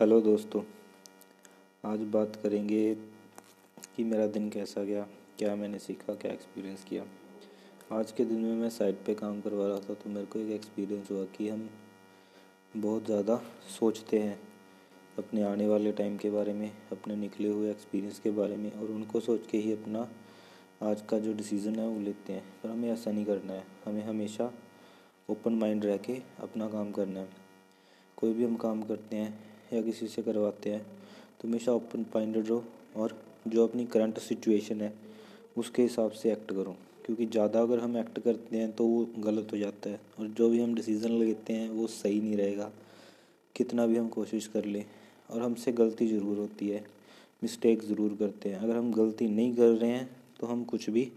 Hello दोस्तों, आज बात करेंगे कि मेरा दिन कैसा गया, क्या मैंने सीखा, क्या एक्सपीरियंस किया। आज के दिन में मैं साइट पे काम करवा रहा था तो मेरे को एक एक्सपीरियंस हुआ कि हम बहुत ज़्यादा सोचते हैं अपने आने वाले टाइम के बारे में, अपने निकले हुए एक्सपीरियंस के बारे में और उनको सोच के ही अपना आज का जो डिसीज़न है वो लेते हैं। पर हमें ऐसा नहीं करना है, हमें हमेशा ओपन माइंड रह के अपना काम करना है। कोई भी हम काम करते हैं या किसी से करवाते हैं तो हमेशा ओपन माइंडेड रहो और जो अपनी करंट सिचुएशन है, उसके हिसाब से एक्ट करो। क्योंकि ज़्यादा अगर हम एक्ट करते हैं तो वो गलत हो जाता है और जो भी हम डिसीज़न लेते हैं, वो सही नहीं रहेगा। कितना भी हम कोशिश कर लें, और हमसे गलती ज़रूर होती है मिस्टेक ज़रूर करते हैं। अगर हम गलती नहीं कर रहे हैं तो हम कुछ भी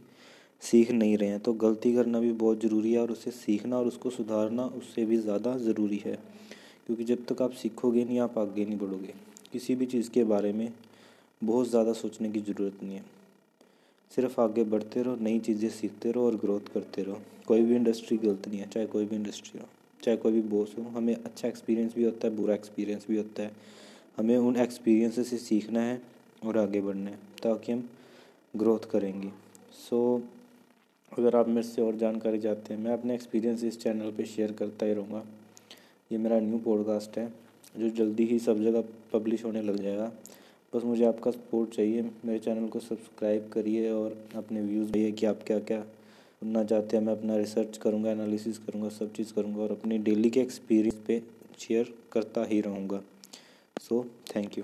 सीख नहीं रहे हैं। तो गलती करना भी बहुत ज़रूरी है और उससे सीखना और उसको सुधारना उससे भी ज़्यादा ज़रूरी है। क्योंकि जब तक आप सीखोगे नहीं आप आगे नहीं बढ़ोगे। किसी भी चीज़ के बारे में बहुत ज़्यादा सोचने की ज़रूरत नहीं है। सिर्फ़ आगे बढ़ते रहो नई चीज़ें सीखते रहो और ग्रोथ करते रहो। कोई भी इंडस्ट्री गलत नहीं है चाहे कोई भी इंडस्ट्री हो चाहे कोई भी बॉस हो। हमें अच्छा एक्सपीरियंस भी होता है बुरा एक्सपीरियंस भी होता है। हमें उन एक्सपीरियंस से सीखना है और आगे बढ़ना है ताकि हम ग्रोथ करेंगे। सो so, अगर आप मेरे से और जानकारी चाहते हैं मैं अपने एक्सपीरियंस इस चैनल पे शेयर करता ही रहूँगा। ये मेरा न्यू पॉडकास्ट है, जो जल्दी ही सब जगह पब्लिश होने लग जाएगा। बस मुझे आपका सपोर्ट चाहिए, मेरे चैनल को सब्सक्राइब करिए और अपने व्यूज़ दिए कि आप क्या क्या सुनना चाहते हैं, मैं अपना रिसर्च करूँगा एनालिसिस करूँगा, सब चीज़ करूँगा और अपनी डेली के एक्सपीरियंस पे शेयर करता ही रहूँगा। So thank you